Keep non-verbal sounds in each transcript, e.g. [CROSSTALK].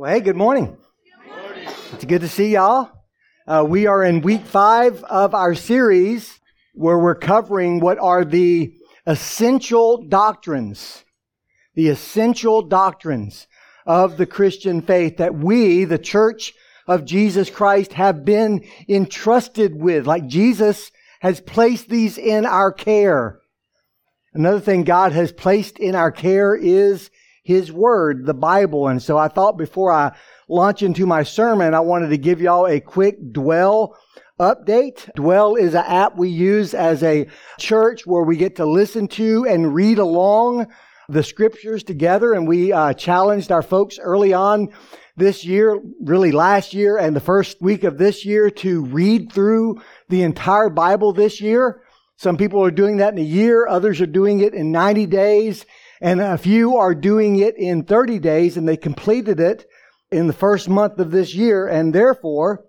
Well, hey, good morning. Good morning. It's good to see y'all. Uh, we are in week five of our series where we're covering what are the essential doctrines, the essential doctrines of the Christian faith that we, the church of Jesus Christ, have been entrusted with. Like Jesus has placed these in our care. Another thing God has placed in our care is his Word, the Bible. And so I thought before I launch into my sermon, I wanted to give y'all a quick dwell update. Dwell is an app we use as a church where we get to listen to and read along the scriptures together. And we uh, challenged our folks early on this year, really last year and the first week of this year to read through the entire Bible this year. Some people are doing that in a year. Others are doing it in 90 days. And a few are doing it in 30 days and they completed it in the first month of this year. And therefore,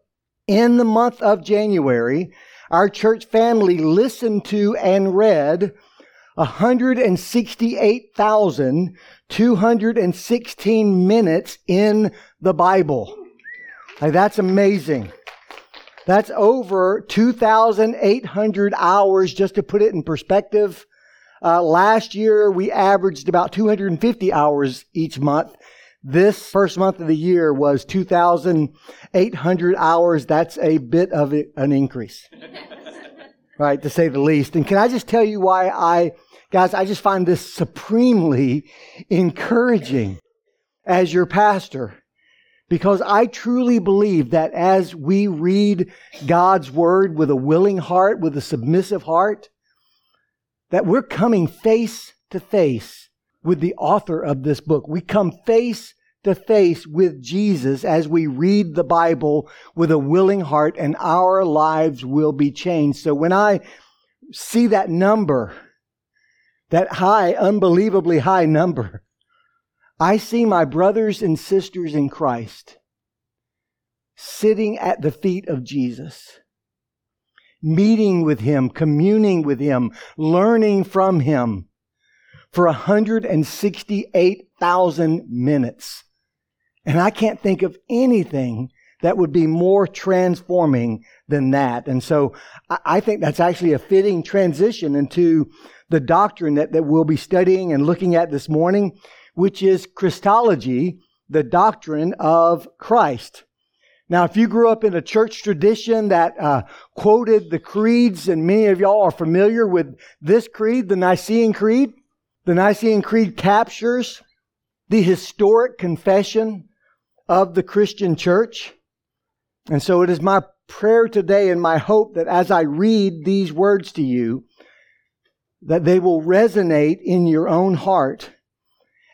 in the month of January, our church family listened to and read 168,216 minutes in the Bible. Like, that's amazing. That's over 2,800 hours, just to put it in perspective. Uh, last year, we averaged about 250 hours each month. This first month of the year was 2,800 hours. That's a bit of an increase, [LAUGHS] right, to say the least. And can I just tell you why I, guys, I just find this supremely encouraging as your pastor. Because I truly believe that as we read God's word with a willing heart, with a submissive heart, that we're coming face to face with the author of this book. We come face to face with Jesus as we read the Bible with a willing heart and our lives will be changed. So when I see that number, that high, unbelievably high number, I see my brothers and sisters in Christ sitting at the feet of Jesus meeting with Him, communing with Him, learning from Him for 168,000 minutes. And I can't think of anything that would be more transforming than that. And so I think that's actually a fitting transition into the doctrine that, that we'll be studying and looking at this morning, which is Christology, the doctrine of Christ. Now, if you grew up in a church tradition that uh, quoted the creeds, and many of y'all are familiar with this creed, the Nicene Creed, the Nicene Creed captures the historic confession of the Christian church. And so it is my prayer today and my hope that as I read these words to you, that they will resonate in your own heart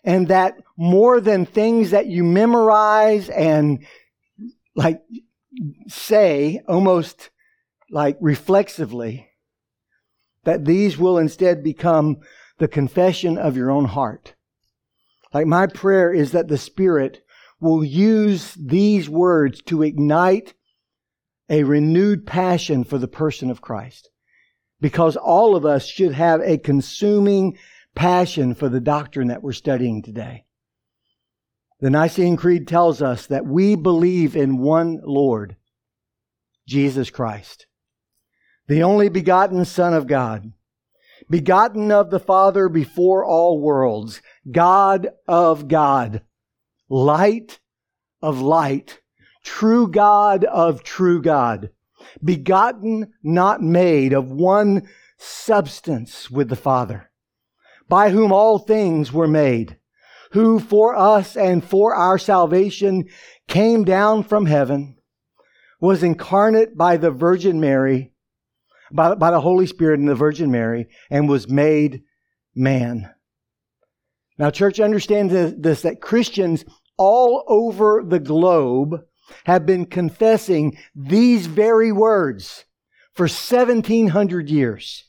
and that more than things that you memorize and like say almost like reflexively that these will instead become the confession of your own heart. Like my prayer is that the Spirit will use these words to ignite a renewed passion for the person of Christ. Because all of us should have a consuming passion for the doctrine that we're studying today. The Nicene Creed tells us that we believe in one Lord, Jesus Christ, the only begotten Son of God, begotten of the Father before all worlds, God of God, light of light, true God of true God, begotten, not made, of one substance with the Father, by whom all things were made who for us and for our salvation came down from heaven, was incarnate by the Virgin Mary, by, by the Holy Spirit and the Virgin Mary, and was made man. Now, church, understand this, that Christians all over the globe have been confessing these very words for 1700 years.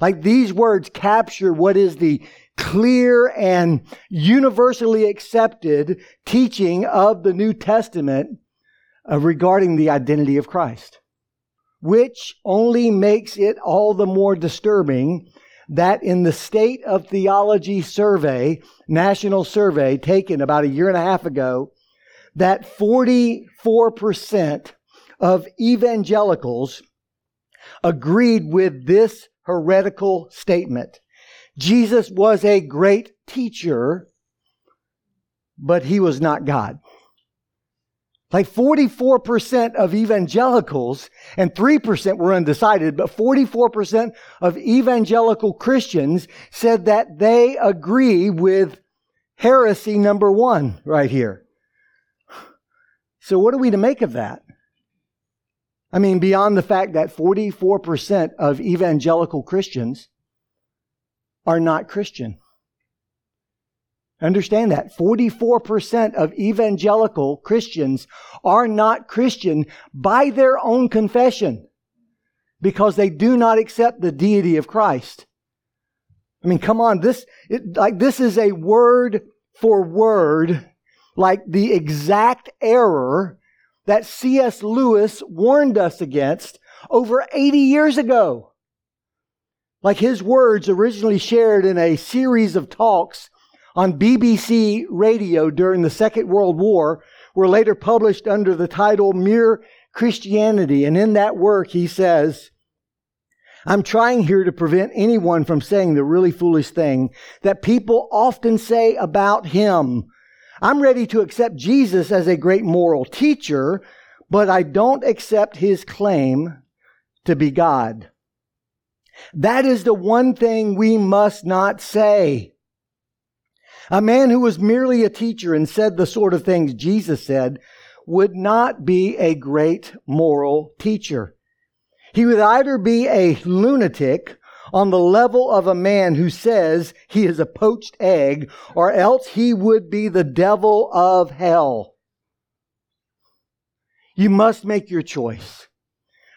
Like these words capture what is the clear and universally accepted teaching of the New Testament uh, regarding the identity of Christ, which only makes it all the more disturbing that in the State of Theology survey, national survey taken about a year and a half ago, that 44% of evangelicals agreed with this heretical statement. Jesus was a great teacher, but he was not God. Like 44% of evangelicals, and 3% were undecided, but 44% of evangelical Christians said that they agree with heresy number one right here. So what are we to make of that? I mean, beyond the fact that 44% of evangelical Christians are not Christian. Understand that 44% of evangelical Christians are not Christian by their own confession because they do not accept the deity of Christ. I mean, come on, this, it, like, this is a word for word, like the exact error that C.S. Lewis warned us against over 80 years ago. Like his words originally shared in a series of talks on BBC radio during the Second World War were later published under the title Mere Christianity. And in that work, he says, I'm trying here to prevent anyone from saying the really foolish thing that people often say about him. I'm ready to accept Jesus as a great moral teacher, but I don't accept his claim to be God. That is the one thing we must not say. A man who was merely a teacher and said the sort of things Jesus said would not be a great moral teacher. He would either be a lunatic on the level of a man who says he is a poached egg, or else he would be the devil of hell. You must make your choice.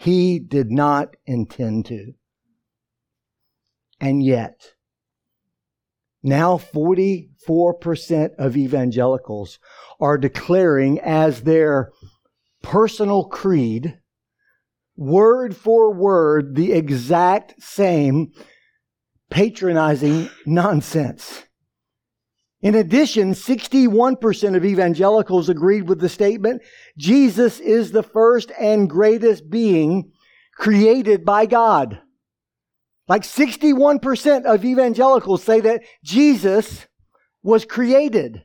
He did not intend to. And yet, now 44% of evangelicals are declaring as their personal creed, word for word, the exact same patronizing nonsense. In addition, 61% of evangelicals agreed with the statement, Jesus is the first and greatest being created by God. Like 61% of evangelicals say that Jesus was created.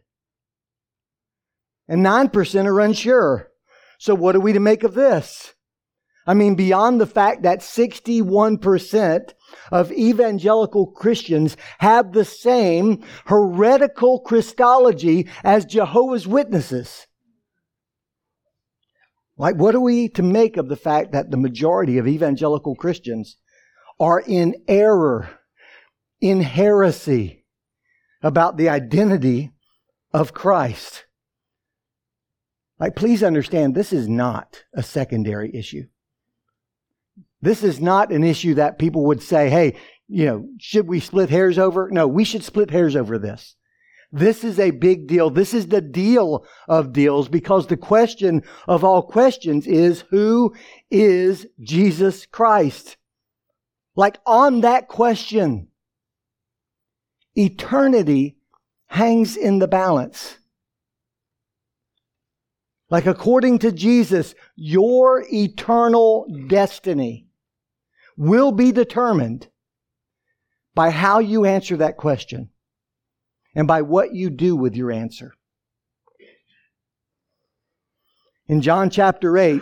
And 9% are unsure. So what are we to make of this? I mean, beyond the fact that 61% of evangelical Christians have the same heretical Christology as Jehovah's Witnesses. Like, what are we to make of the fact that the majority of evangelical Christians are in error, in heresy about the identity of Christ. Like, please understand, this is not a secondary issue. This is not an issue that people would say, hey, you know, should we split hairs over? No, we should split hairs over this. This is a big deal. This is the deal of deals because the question of all questions is who is Jesus Christ? Like on that question, eternity hangs in the balance. Like according to Jesus, your eternal destiny will be determined by how you answer that question and by what you do with your answer. In John chapter 8,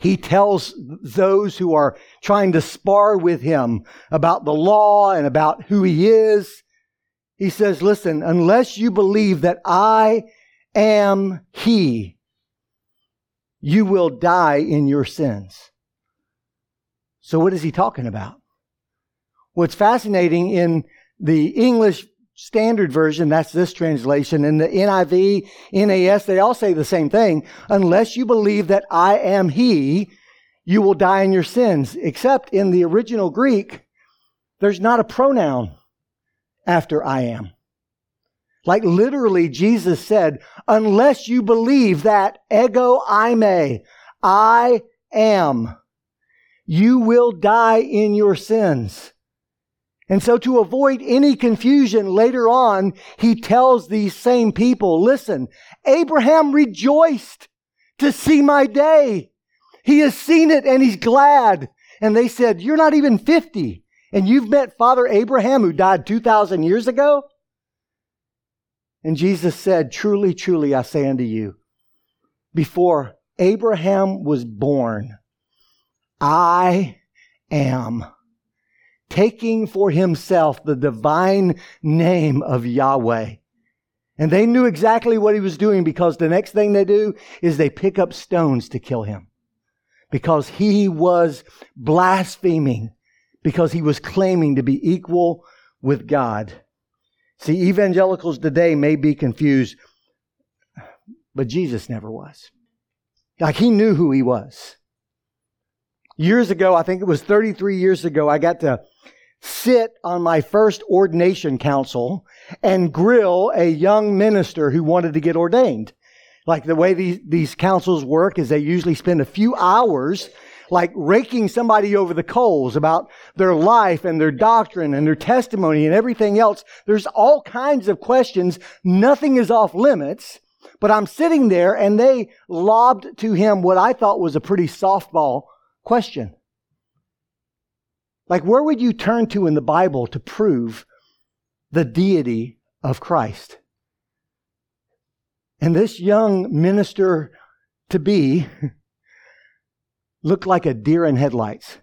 he tells those who are trying to spar with him about the law and about who he is. He says, listen, unless you believe that I am he, you will die in your sins. So what is he talking about? What's fascinating in the English Standard Version, that's this translation. In the NIV, NAS, they all say the same thing. Unless you believe that I am He, you will die in your sins. Except in the original Greek, there's not a pronoun after I am. Like literally, Jesus said, unless you believe that ego eimi, I am, you will die in your sins. And so to avoid any confusion later on, he tells these same people, listen, Abraham rejoiced to see my day. He has seen it and he's glad. And they said, you're not even 50 and you've met Father Abraham who died 2,000 years ago? And Jesus said, truly, truly, I say unto you, before Abraham was born, I am taking for himself the divine name of Yahweh. And they knew exactly what he was doing because the next thing they do is they pick up stones to kill him. Because he was blaspheming, because he was claiming to be equal with God. See, evangelicals today may be confused, but Jesus never was. Like he knew who he was. Years ago, I think it was 33 years ago, I got to sit on my first ordination council and grill a young minister who wanted to get ordained. Like the way these, these councils work is they usually spend a few hours like raking somebody over the coals about their life and their doctrine and their testimony and everything else. There's all kinds of questions. Nothing is off limits. But I'm sitting there and they lobbed to him what I thought was a pretty softball question. Like, where would you turn to in the Bible to prove the deity of Christ? And this young minister to be looked like a deer in headlights.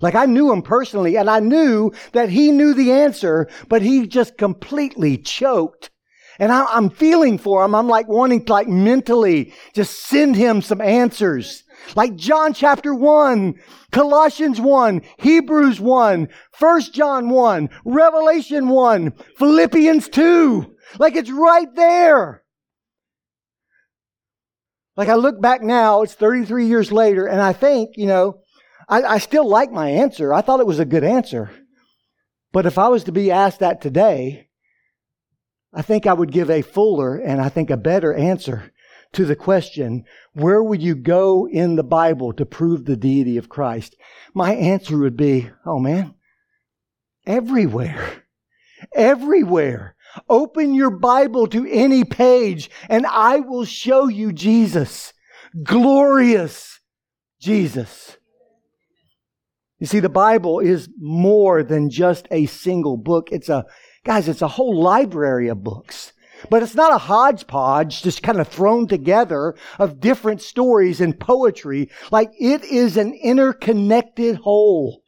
Like I knew him personally and I knew that he knew the answer, but he just completely choked. And I, am feeling for him. I'm like wanting to like mentally just send him some answers. Like John chapter 1, Colossians 1, Hebrews 1, 1 John 1, Revelation 1, Philippians 2. Like it's right there. Like I look back now, it's 33 years later, and I think, you know, I, I still like my answer. I thought it was a good answer. But if I was to be asked that today, I think I would give a fuller and I think a better answer to the question, where would you go in the Bible to prove the deity of Christ? My answer would be, oh man, everywhere. Everywhere. Open your Bible to any page and I will show you Jesus. Glorious Jesus. You see, the Bible is more than just a single book. It's a, guys, it's a whole library of books. But it's not a hodgepodge just kind of thrown together of different stories and poetry. Like it is an interconnected whole.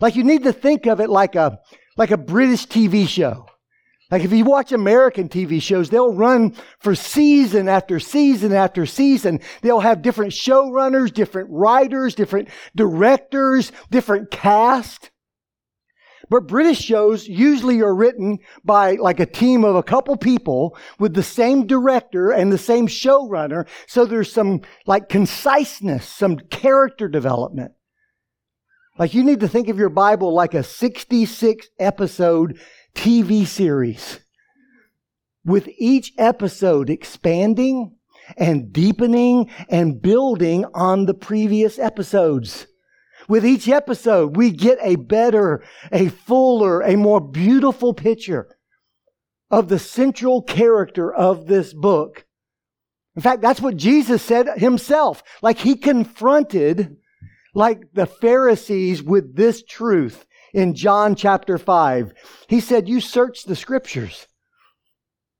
Like you need to think of it like a, like a British TV show. Like if you watch American TV shows, they'll run for season after season after season. They'll have different showrunners, different writers, different directors, different cast. But British shows usually are written by like a team of a couple people with the same director and the same showrunner. So there's some like conciseness, some character development. Like you need to think of your Bible like a 66 episode TV series with each episode expanding and deepening and building on the previous episodes. With each episode, we get a better, a fuller, a more beautiful picture of the central character of this book. In fact, that's what Jesus said himself. Like he confronted, like the Pharisees with this truth in John chapter 5. He said, You search the scriptures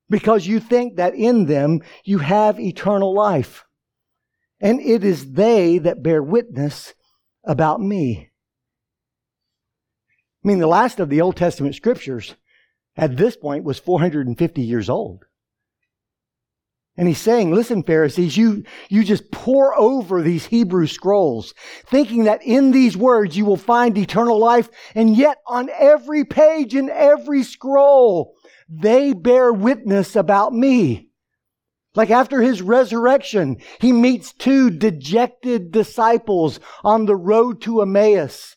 because you think that in them you have eternal life. And it is they that bear witness about me. I mean, the last of the Old Testament scriptures at this point was 450 years old. And he's saying, listen, Pharisees, you, you just pore over these Hebrew scrolls, thinking that in these words you will find eternal life. And yet on every page in every scroll, they bear witness about me. Like after his resurrection, he meets two dejected disciples on the road to Emmaus.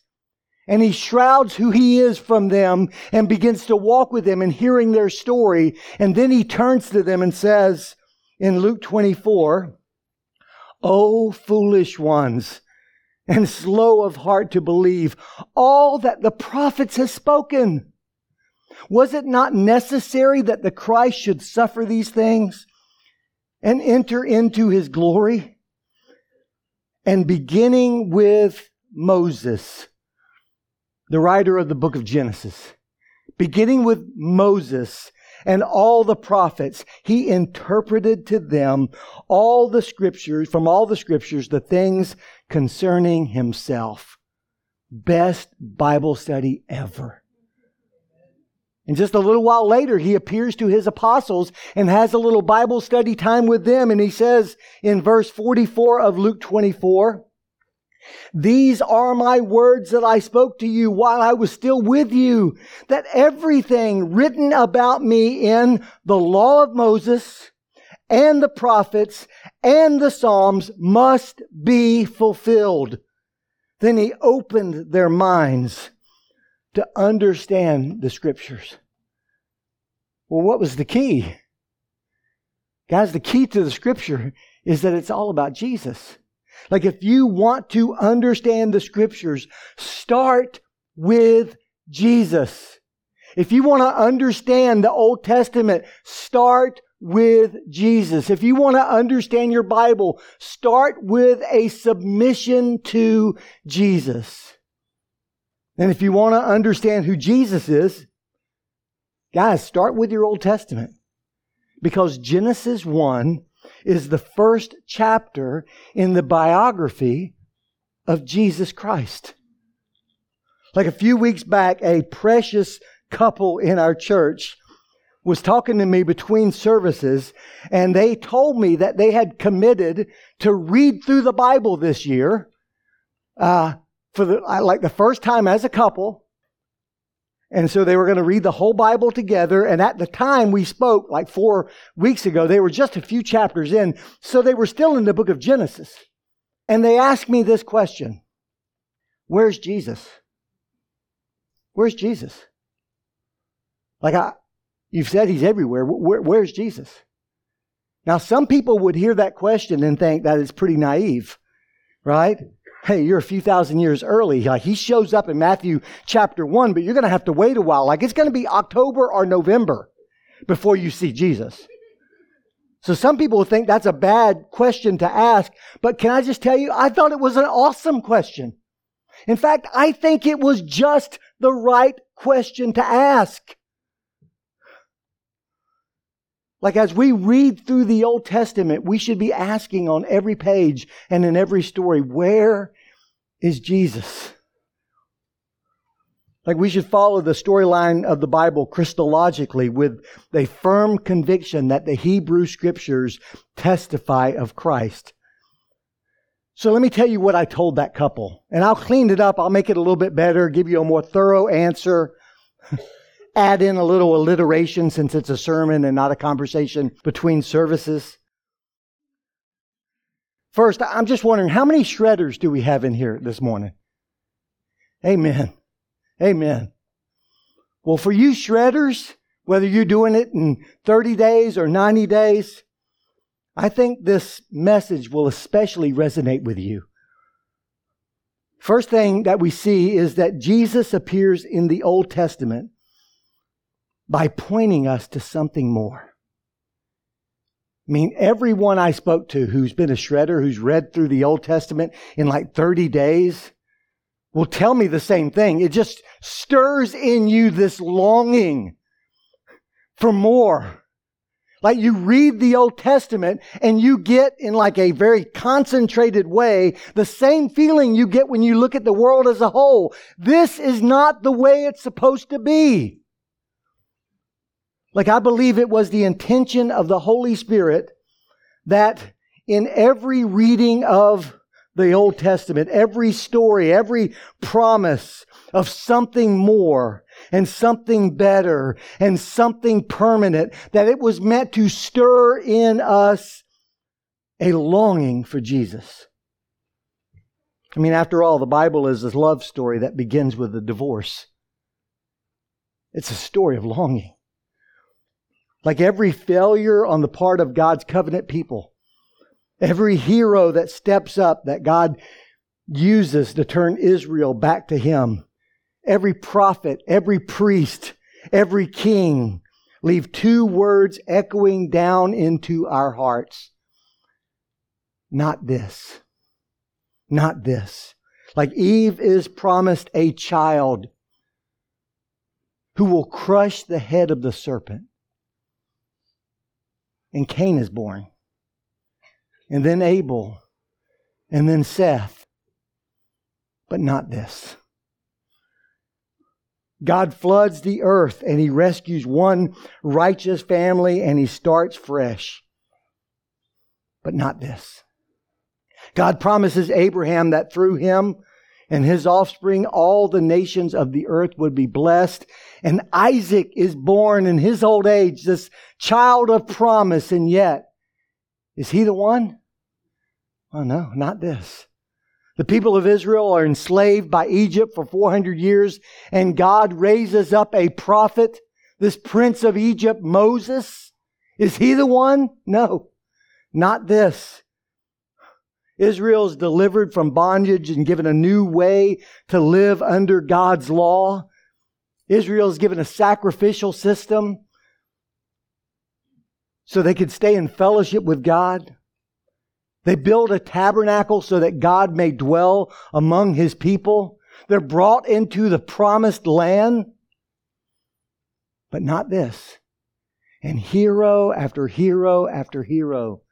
And he shrouds who he is from them and begins to walk with them and hearing their story. And then he turns to them and says in Luke 24, O foolish ones, and slow of heart to believe all that the prophets have spoken. Was it not necessary that the Christ should suffer these things and enter into his glory? And beginning with Moses, the writer of the book of Genesis, beginning with Moses and all the prophets, he interpreted to them all the scriptures, from all the scriptures, the things concerning himself. Best Bible study ever. And just a little while later, he appears to his apostles and has a little Bible study time with them. And he says in verse 44 of Luke 24, these are my words that I spoke to you while I was still with you, that everything written about me in the law of Moses and the prophets and the Psalms must be fulfilled. Then he opened their minds to understand the scriptures. Well, what was the key? Guys, the key to the scripture is that it's all about Jesus. Like if you want to understand the scriptures, start with Jesus. If you want to understand the Old Testament, start with Jesus. If you want to understand your Bible, start with a submission to Jesus. And if you want to understand who Jesus is, guys, start with your Old Testament. Because Genesis 1 is the first chapter in the biography of Jesus Christ. Like a few weeks back, a precious couple in our church was talking to me between services, and they told me that they had committed to read through the Bible this year uh, for the, like the first time as a couple. And so they were going to read the whole Bible together. And at the time we spoke, like four weeks ago, they were just a few chapters in. So they were still in the book of Genesis. And they asked me this question Where's Jesus? Where's Jesus? Like I, you've said he's everywhere. Where, where's Jesus? Now, some people would hear that question and think that is pretty naive, right? Hey, you're a few thousand years early. Like he shows up in Matthew chapter one, but you're going to have to wait a while. Like it's going to be October or November before you see Jesus. So some people think that's a bad question to ask, but can I just tell you, I thought it was an awesome question. In fact, I think it was just the right question to ask. Like as we read through the Old Testament, we should be asking on every page and in every story, where is Jesus? Like we should follow the storyline of the Bible Christologically with a firm conviction that the Hebrew scriptures testify of Christ. So let me tell you what I told that couple. And I'll clean it up. I'll make it a little bit better, give you a more thorough answer. [LAUGHS] add in a little alliteration since it's a sermon and not a conversation between services. First, I'm just wondering how many shredders do we have in here this morning? Amen. Amen. Well, for you shredders, whether you're doing it in 30 days or 90 days, I think this message will especially resonate with you. First thing that we see is that Jesus appears in the Old Testament by pointing us to something more. I mean, everyone I spoke to who's been a shredder, who's read through the Old Testament in like 30 days, will tell me the same thing. It just stirs in you this longing for more. Like you read the Old Testament and you get in like a very concentrated way the same feeling you get when you look at the world as a whole. This is not the way it's supposed to be. Like I believe it was the intention of the Holy Spirit that in every reading of the Old Testament, every story, every promise of something more, and something better and something permanent, that it was meant to stir in us a longing for Jesus. I mean, after all, the Bible is a love story that begins with a divorce. It's a story of longing. Like every failure on the part of God's covenant people, every hero that steps up that God uses to turn Israel back to Him, every prophet, every priest, every king leave two words echoing down into our hearts. Not this. Not this. Like Eve is promised a child who will crush the head of the serpent. And Cain is born. And then Abel. And then Seth. But not this. God floods the earth and he rescues one righteous family and he starts fresh. But not this. God promises Abraham that through him and his offspring, all the nations of the earth would be blessed. And Isaac is born in his old age, this child of promise. And yet, is he the one? Oh, no, not this. The people of Israel are enslaved by Egypt for 400 years, and God raises up a prophet, this prince of Egypt, Moses. Is he the one? No, not this. Israel is delivered from bondage and given a new way to live under God's law. Israel is given a sacrificial system so they could stay in fellowship with God. They build a tabernacle so that God may dwell among his people. They're brought into the promised land. But not this. And hero after hero after hero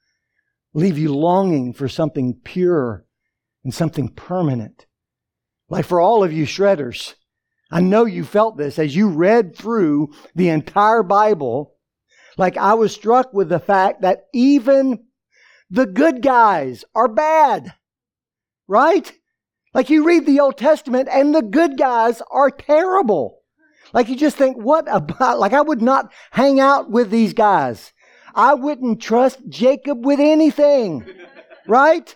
leave you longing for something pure and something permanent. Like for all of you shredders, I know you felt this as you read through the entire Bible. Like I was struck with the fact that even the good guys are bad. Right? Like you read the Old Testament and the good guys are terrible. Like you just think, what about, like I would not hang out with these guys. I wouldn't trust Jacob with anything. Right?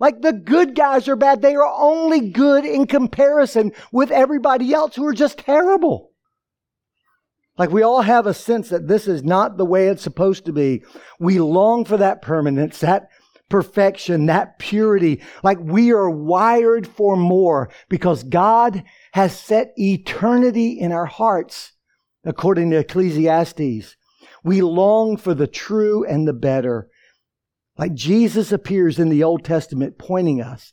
Like the good guys are bad. They are only good in comparison with everybody else who are just terrible. Like we all have a sense that this is not the way it's supposed to be. We long for that permanence, that perfection, that purity. Like we are wired for more because God has set eternity in our hearts, according to Ecclesiastes. We long for the true and the better. Like Jesus appears in the Old Testament pointing us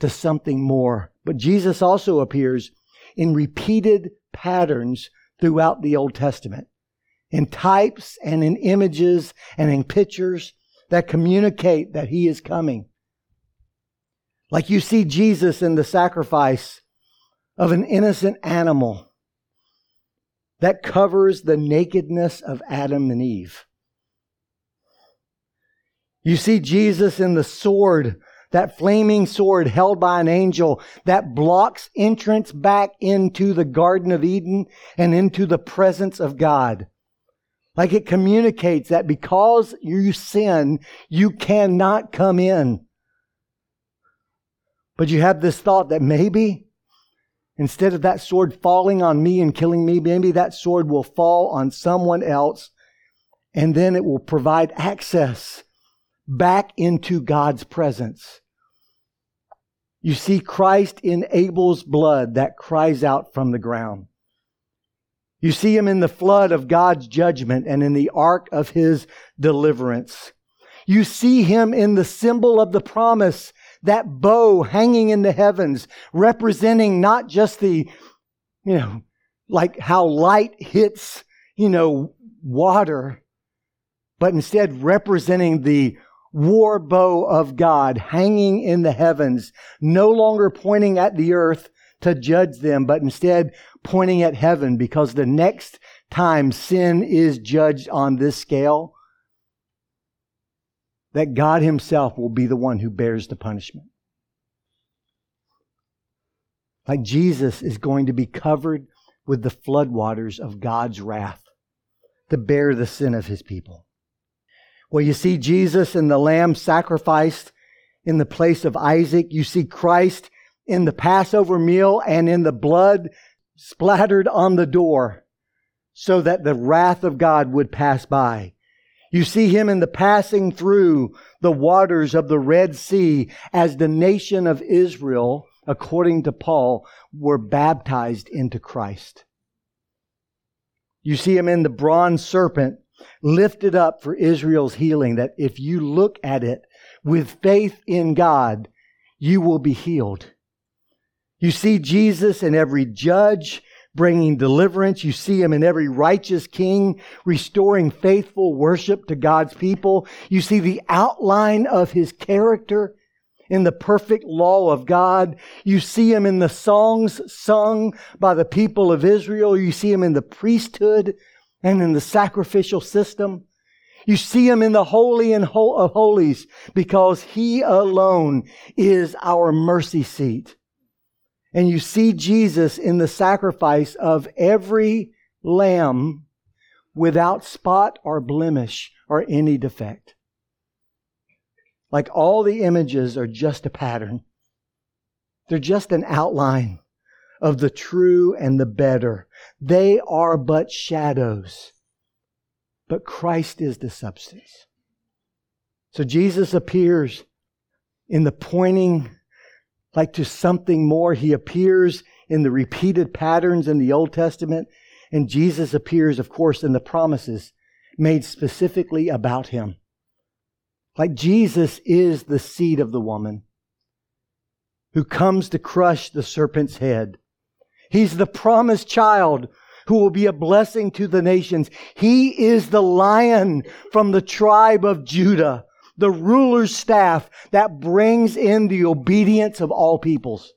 to something more. But Jesus also appears in repeated patterns throughout the Old Testament in types and in images and in pictures that communicate that he is coming. Like you see Jesus in the sacrifice of an innocent animal that covers the nakedness of Adam and Eve. You see Jesus in the sword that flaming sword held by an angel that blocks entrance back into the Garden of Eden and into the presence of God. Like it communicates that because you sin, you cannot come in. But you have this thought that maybe instead of that sword falling on me and killing me, maybe that sword will fall on someone else and then it will provide access back into God's presence. You see Christ in Abel's blood that cries out from the ground. You see him in the flood of God's judgment and in the ark of his deliverance. You see him in the symbol of the promise, that bow hanging in the heavens, representing not just the, you know, like how light hits, you know, water, but instead representing the war bow of God hanging in the heavens, no longer pointing at the earth to judge them, but instead pointing at heaven because the next time sin is judged on this scale, that God Himself will be the one who bears the punishment. Like Jesus is going to be covered with the floodwaters of God's wrath to bear the sin of his people. Well, you see Jesus and the lamb sacrificed in the place of Isaac. You see Christ in the Passover meal and in the blood splattered on the door so that the wrath of God would pass by. You see him in the passing through the waters of the Red Sea as the nation of Israel, according to Paul, were baptized into Christ. You see him in the bronze serpent lifted up for Israel's healing, that if you look at it with faith in God, you will be healed. You see Jesus in every judge bringing deliverance. You see him in every righteous king restoring faithful worship to God's people. You see the outline of his character in the perfect law of God. You see him in the songs sung by the people of Israel. You see him in the priesthood and in the sacrificial system. You see him in the holy and of holies because he alone is our mercy seat. And you see Jesus in the sacrifice of every lamb without spot or blemish or any defect. Like all the images are just a pattern. They're just an outline of the true and the better. They are but shadows. But Christ is the substance. So Jesus appears in the pointing like to something more. He appears in the repeated patterns in the Old Testament, and Jesus appears, of course, in the promises made specifically about him. Like Jesus is the seed of the woman who comes to crush the serpent's head. He's the promised child who will be a blessing to the nations. He is the lion from the tribe of Judah the ruler's staff that brings in the obedience of all peoples.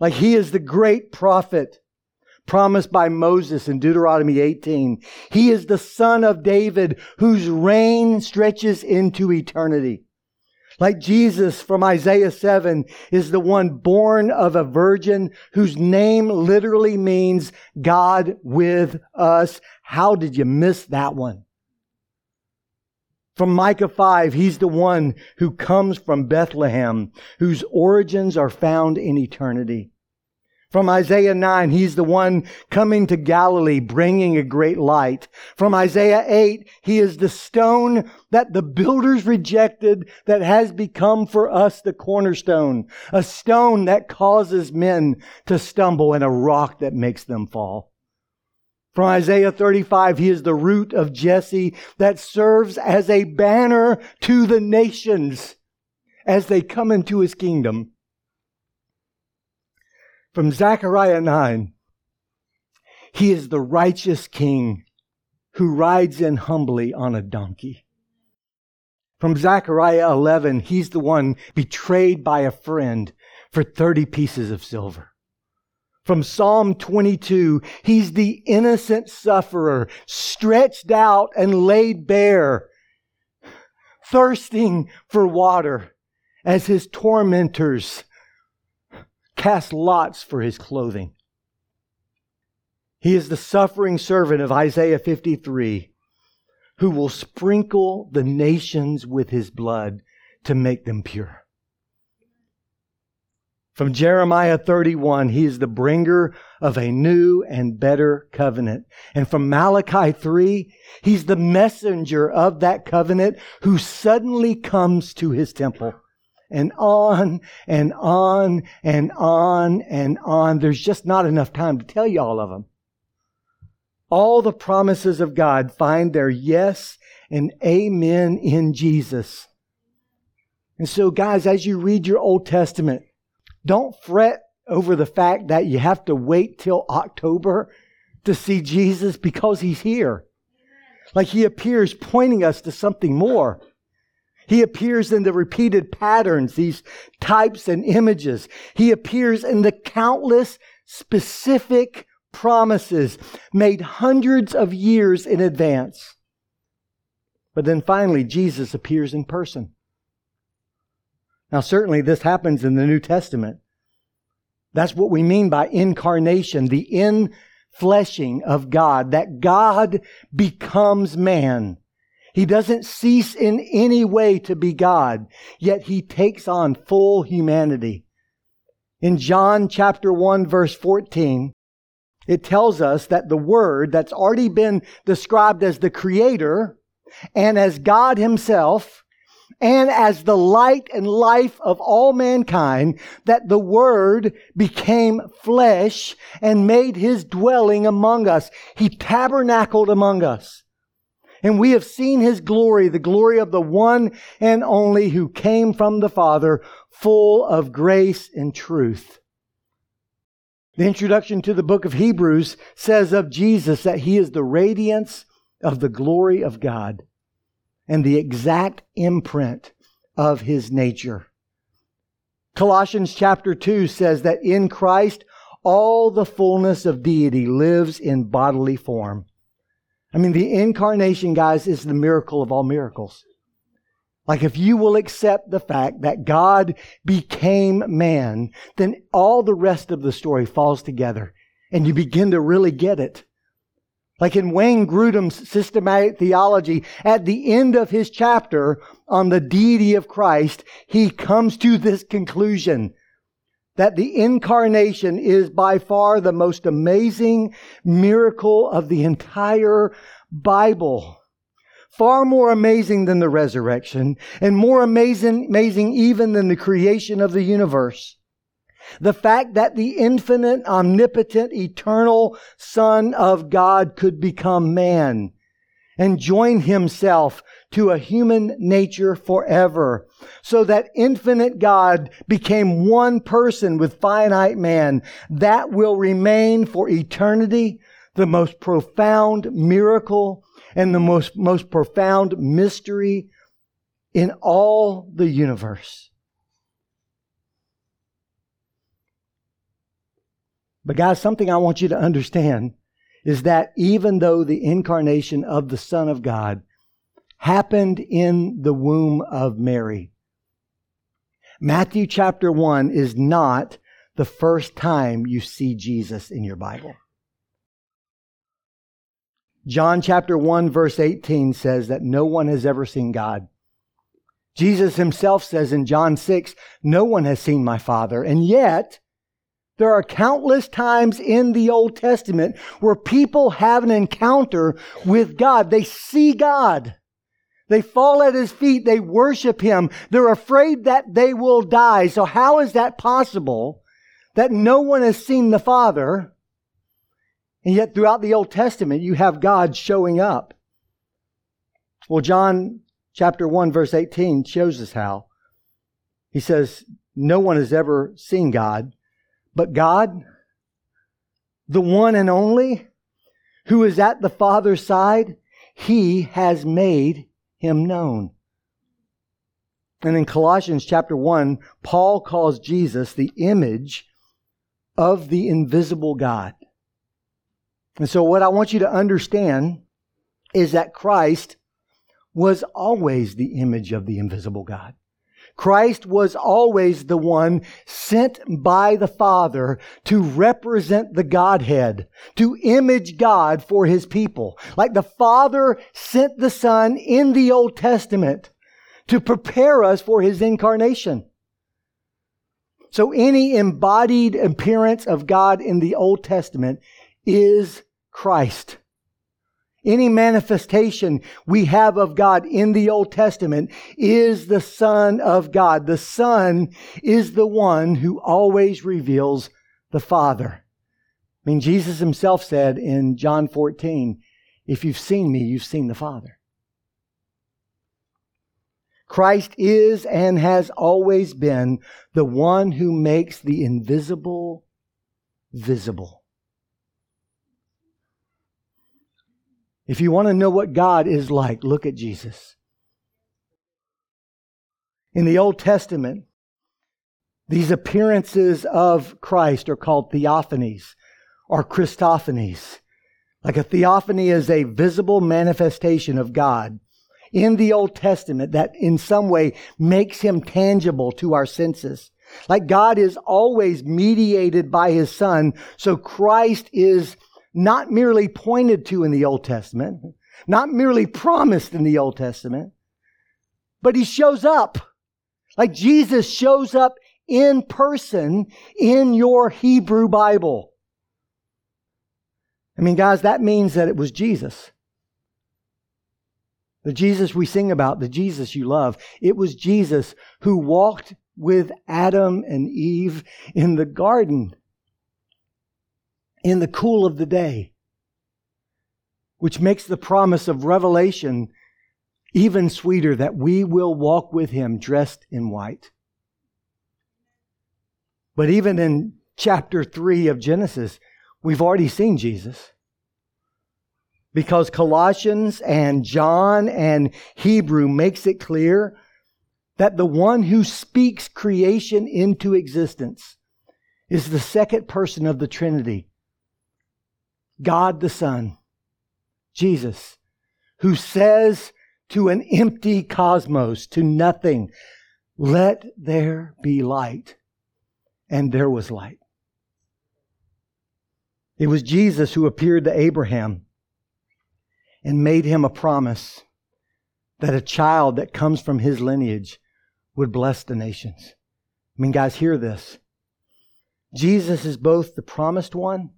Like he is the great prophet promised by Moses in Deuteronomy 18. He is the son of David whose reign stretches into eternity. Like Jesus from Isaiah 7 is the one born of a virgin whose name literally means God with us. How did you miss that one? From Micah 5, he's the one who comes from Bethlehem, whose origins are found in eternity. From Isaiah 9, he's the one coming to Galilee, bringing a great light. From Isaiah 8, he is the stone that the builders rejected that has become for us the cornerstone. A stone that causes men to stumble and a rock that makes them fall. From Isaiah 35, he is the root of Jesse that serves as a banner to the nations as they come into his kingdom. From Zechariah 9, he is the righteous king who rides in humbly on a donkey. From Zechariah 11, he's the one betrayed by a friend for 30 pieces of silver. From Psalm 22, he's the innocent sufferer, stretched out and laid bare, thirsting for water as his tormentors cast lots for his clothing. He is the suffering servant of Isaiah 53 who will sprinkle the nations with his blood to make them pure. From Jeremiah 31, he is the bringer of a new and better covenant. And from Malachi 3, he's the messenger of that covenant who suddenly comes to his temple. And on and on and on and on. There's just not enough time to tell you all of them. All the promises of God find their yes and amen in Jesus. And so, guys, as you read your Old Testament, don't fret over the fact that you have to wait till October to see Jesus because he's here. Like he appears pointing us to something more. He appears in the repeated patterns, these types and images. He appears in the countless specific promises made hundreds of years in advance. But then finally, Jesus appears in person. Now, certainly this happens in the New Testament. That's what we mean by incarnation, the infleshing of God, that God becomes man. He doesn't cease in any way to be God, yet he takes on full humanity. In John chapter 1 verse 14, it tells us that the Word that's already been described as the Creator and as God Himself and as the light and life of all mankind, that the Word became flesh and made His dwelling among us. He tabernacled among us. And we have seen His glory, the glory of the one and only who came from the Father, full of grace and truth. The introduction to the book of Hebrews says of Jesus that he is the radiance of the glory of God and the exact imprint of his nature. Colossians chapter 2 says that in Christ all the fullness of deity lives in bodily form. I mean, the incarnation, guys, is the miracle of all miracles. Like if you will accept the fact that God became man, then all the rest of the story falls together and you begin to really get it. Like in Wayne Grudem's systematic theology, at the end of his chapter on the deity of Christ, he comes to this conclusion that the incarnation is by far the most amazing miracle of the entire Bible far more amazing than the resurrection and more amazing, amazing even than the creation of the universe. The fact that the infinite, omnipotent, eternal Son of God could become man and join himself to a human nature forever. So that infinite God became one person with finite man. That will remain for eternity the most profound miracle and the most, most profound mystery in all the universe. But, guys, something I want you to understand is that even though the incarnation of the Son of God happened in the womb of Mary, Matthew chapter 1 is not the first time you see Jesus in your Bible. John chapter 1 verse 18 says that no one has ever seen God. Jesus himself says in John 6, no one has seen my Father. And yet, there are countless times in the Old Testament where people have an encounter with God. They see God. They fall at his feet. They worship him. They're afraid that they will die. So how is that possible that no one has seen the Father? And yet, throughout the Old Testament, you have God showing up. Well, John chapter 1, verse 18 shows us how. He says, No one has ever seen God, but God, the one and only, who is at the Father's side, he has made him known. And in Colossians chapter 1, Paul calls Jesus the image of the invisible God. And so, what I want you to understand is that Christ was always the image of the invisible God. Christ was always the one sent by the Father to represent the Godhead, to image God for his people. Like the Father sent the Son in the Old Testament to prepare us for his incarnation. So any embodied appearance of God in the Old Testament is Christ. Any manifestation we have of God in the Old Testament is the Son of God. The Son is the one who always reveals the Father. I mean, Jesus himself said in John 14, if you've seen me, you've seen the Father. Christ is and has always been the one who makes the invisible visible. If you want to know what God is like, look at Jesus. In the Old Testament, these appearances of Christ are called theophanies or Christophanies. Like a theophany is a visible manifestation of God in the Old Testament that in some way makes him tangible to our senses. Like God is always mediated by his son. So Christ is not merely pointed to in the Old Testament, not merely promised in the Old Testament, but he shows up. Like Jesus shows up in person in your Hebrew Bible. I mean, guys, that means that it was Jesus. The Jesus we sing about, the Jesus you love. It was Jesus who walked with Adam and Eve in the garden in the cool of the day, which makes the promise of Revelation even sweeter that we will walk with him dressed in white. But even in chapter 3 of Genesis, we've already seen Jesus. Because Colossians and John and Hebrew makes it clear that the one who speaks creation into existence is the second person of the Trinity. God the Son, Jesus, who says to an empty cosmos, to nothing, let there be light. And there was light. It was Jesus who appeared to Abraham and made him a promise that a child that comes from his lineage would bless the nations. I mean, guys, hear this. Jesus is both the promised one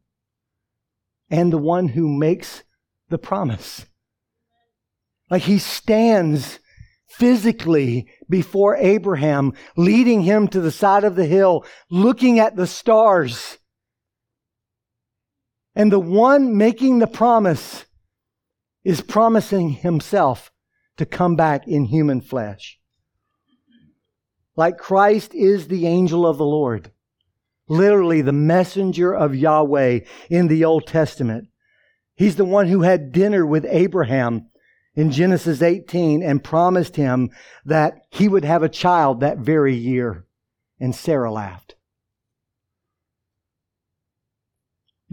and the one who makes the promise. Like he stands physically before Abraham, leading him to the side of the hill, looking at the stars. And the one making the promise is promising himself to come back in human flesh. Like Christ is the angel of the Lord, literally the messenger of Yahweh in the Old Testament. He's the one who had dinner with Abraham in Genesis 18 and promised him that he would have a child that very year. And Sarah laughed.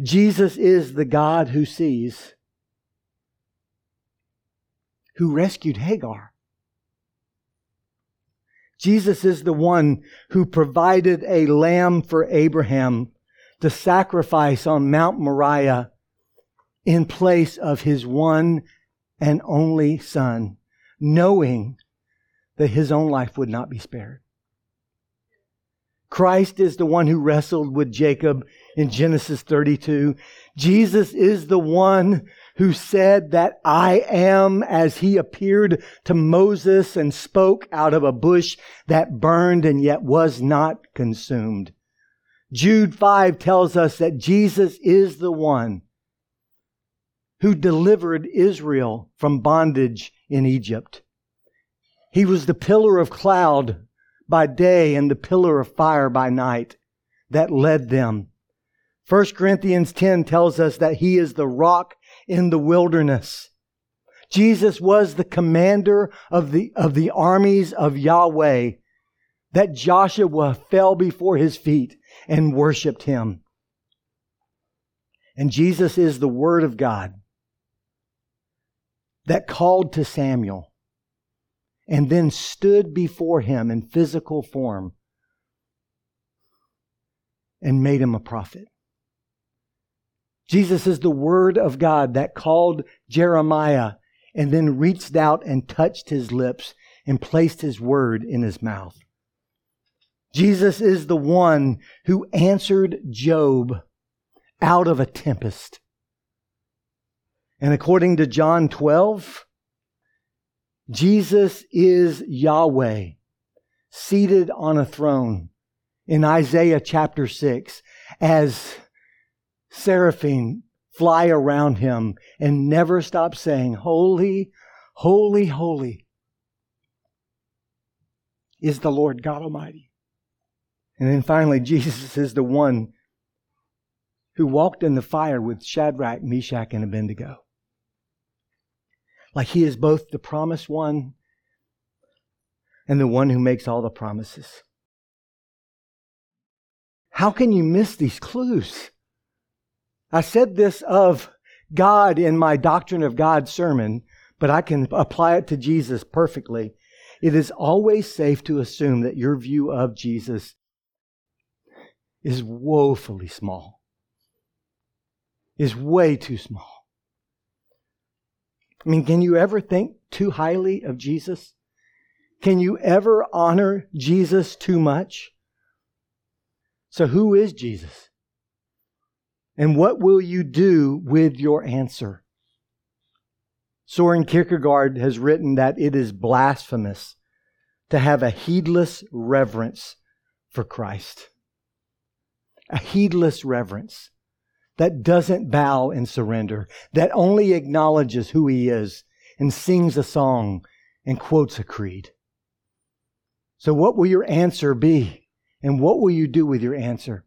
Jesus is the God who sees, who rescued Hagar. Jesus is the one who provided a lamb for Abraham to sacrifice on Mount Moriah in place of his one and only son, knowing that his own life would not be spared. Christ is the one who wrestled with Jacob in Genesis 32. Jesus is the one who said that I am as he appeared to Moses and spoke out of a bush that burned and yet was not consumed. Jude 5 tells us that Jesus is the one who delivered Israel from bondage in Egypt. He was the pillar of cloud by day and the pillar of fire by night that led them. 1 Corinthians 10 tells us that he is the rock in the wilderness. Jesus was the commander of the, of the armies of Yahweh that Joshua fell before his feet and worshiped him. And Jesus is the Word of God that called to Samuel and then stood before him in physical form and made him a prophet. Jesus is the Word of God that called Jeremiah and then reached out and touched his lips and placed his word in his mouth. Jesus is the one who answered Job out of a tempest. And according to John 12, Jesus is Yahweh seated on a throne in Isaiah chapter 6 as seraphim fly around him and never stop saying, Holy, holy, holy is the Lord God Almighty. And then finally, Jesus is the one who walked in the fire with Shadrach, Meshach, and Abednego. Like he is both the promised one and the one who makes all the promises. How can you miss these clues? I said this of God in my Doctrine of God sermon, but I can apply it to Jesus perfectly. It is always safe to assume that your view of Jesus is woefully small, is way too small. I mean, can you ever think too highly of Jesus? Can you ever honor Jesus too much? So, who is Jesus? And what will you do with your answer? Soren Kierkegaard has written that it is blasphemous to have a heedless reverence for Christ. A heedless reverence that doesn't bow and surrender, that only acknowledges who he is and sings a song and quotes a creed. So, what will your answer be? And what will you do with your answer?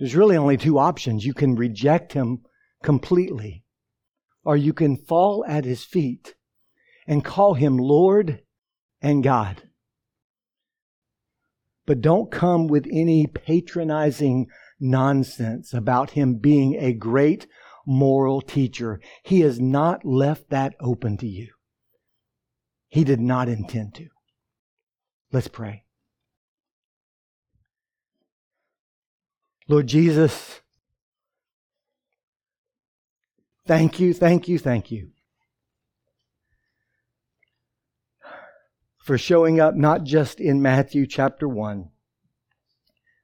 There's really only two options. You can reject him completely, or you can fall at his feet and call him Lord and God. But don't come with any patronizing nonsense about him being a great moral teacher. He has not left that open to you. He did not intend to. Let's pray. Lord Jesus, thank you, thank you, thank you for showing up not just in Matthew chapter 1,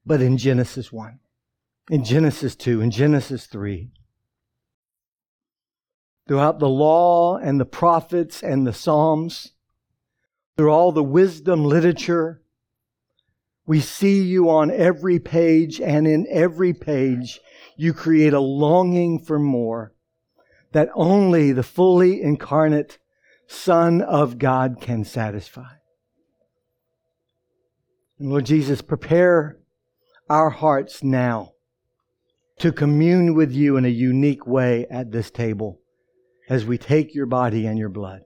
but in Genesis 1, in Genesis 2, in Genesis 3. Throughout the law and the prophets and the Psalms, through all the wisdom literature, we see you on every page, and in every page, you create a longing for more that only the fully incarnate Son of God can satisfy. And Lord Jesus, prepare our hearts now to commune with you in a unique way at this table as we take your body and your blood.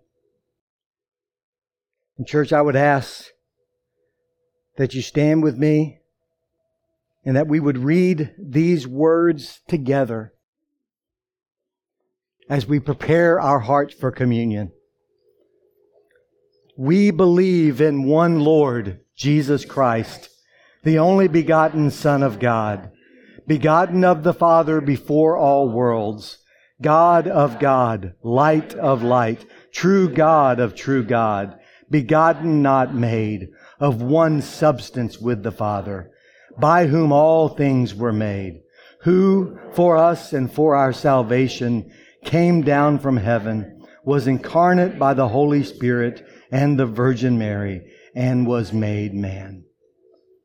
And church, I would ask that you stand with me and that we would read these words together as we prepare our hearts for communion. We believe in one Lord, Jesus Christ, the only begotten Son of God, begotten of the Father before all worlds, God of God, light of light, true God of true God, begotten, not made, of one substance with the Father, by whom all things were made, who for us and for our salvation came down from heaven, was incarnate by the Holy Spirit and the Virgin Mary, and was made man.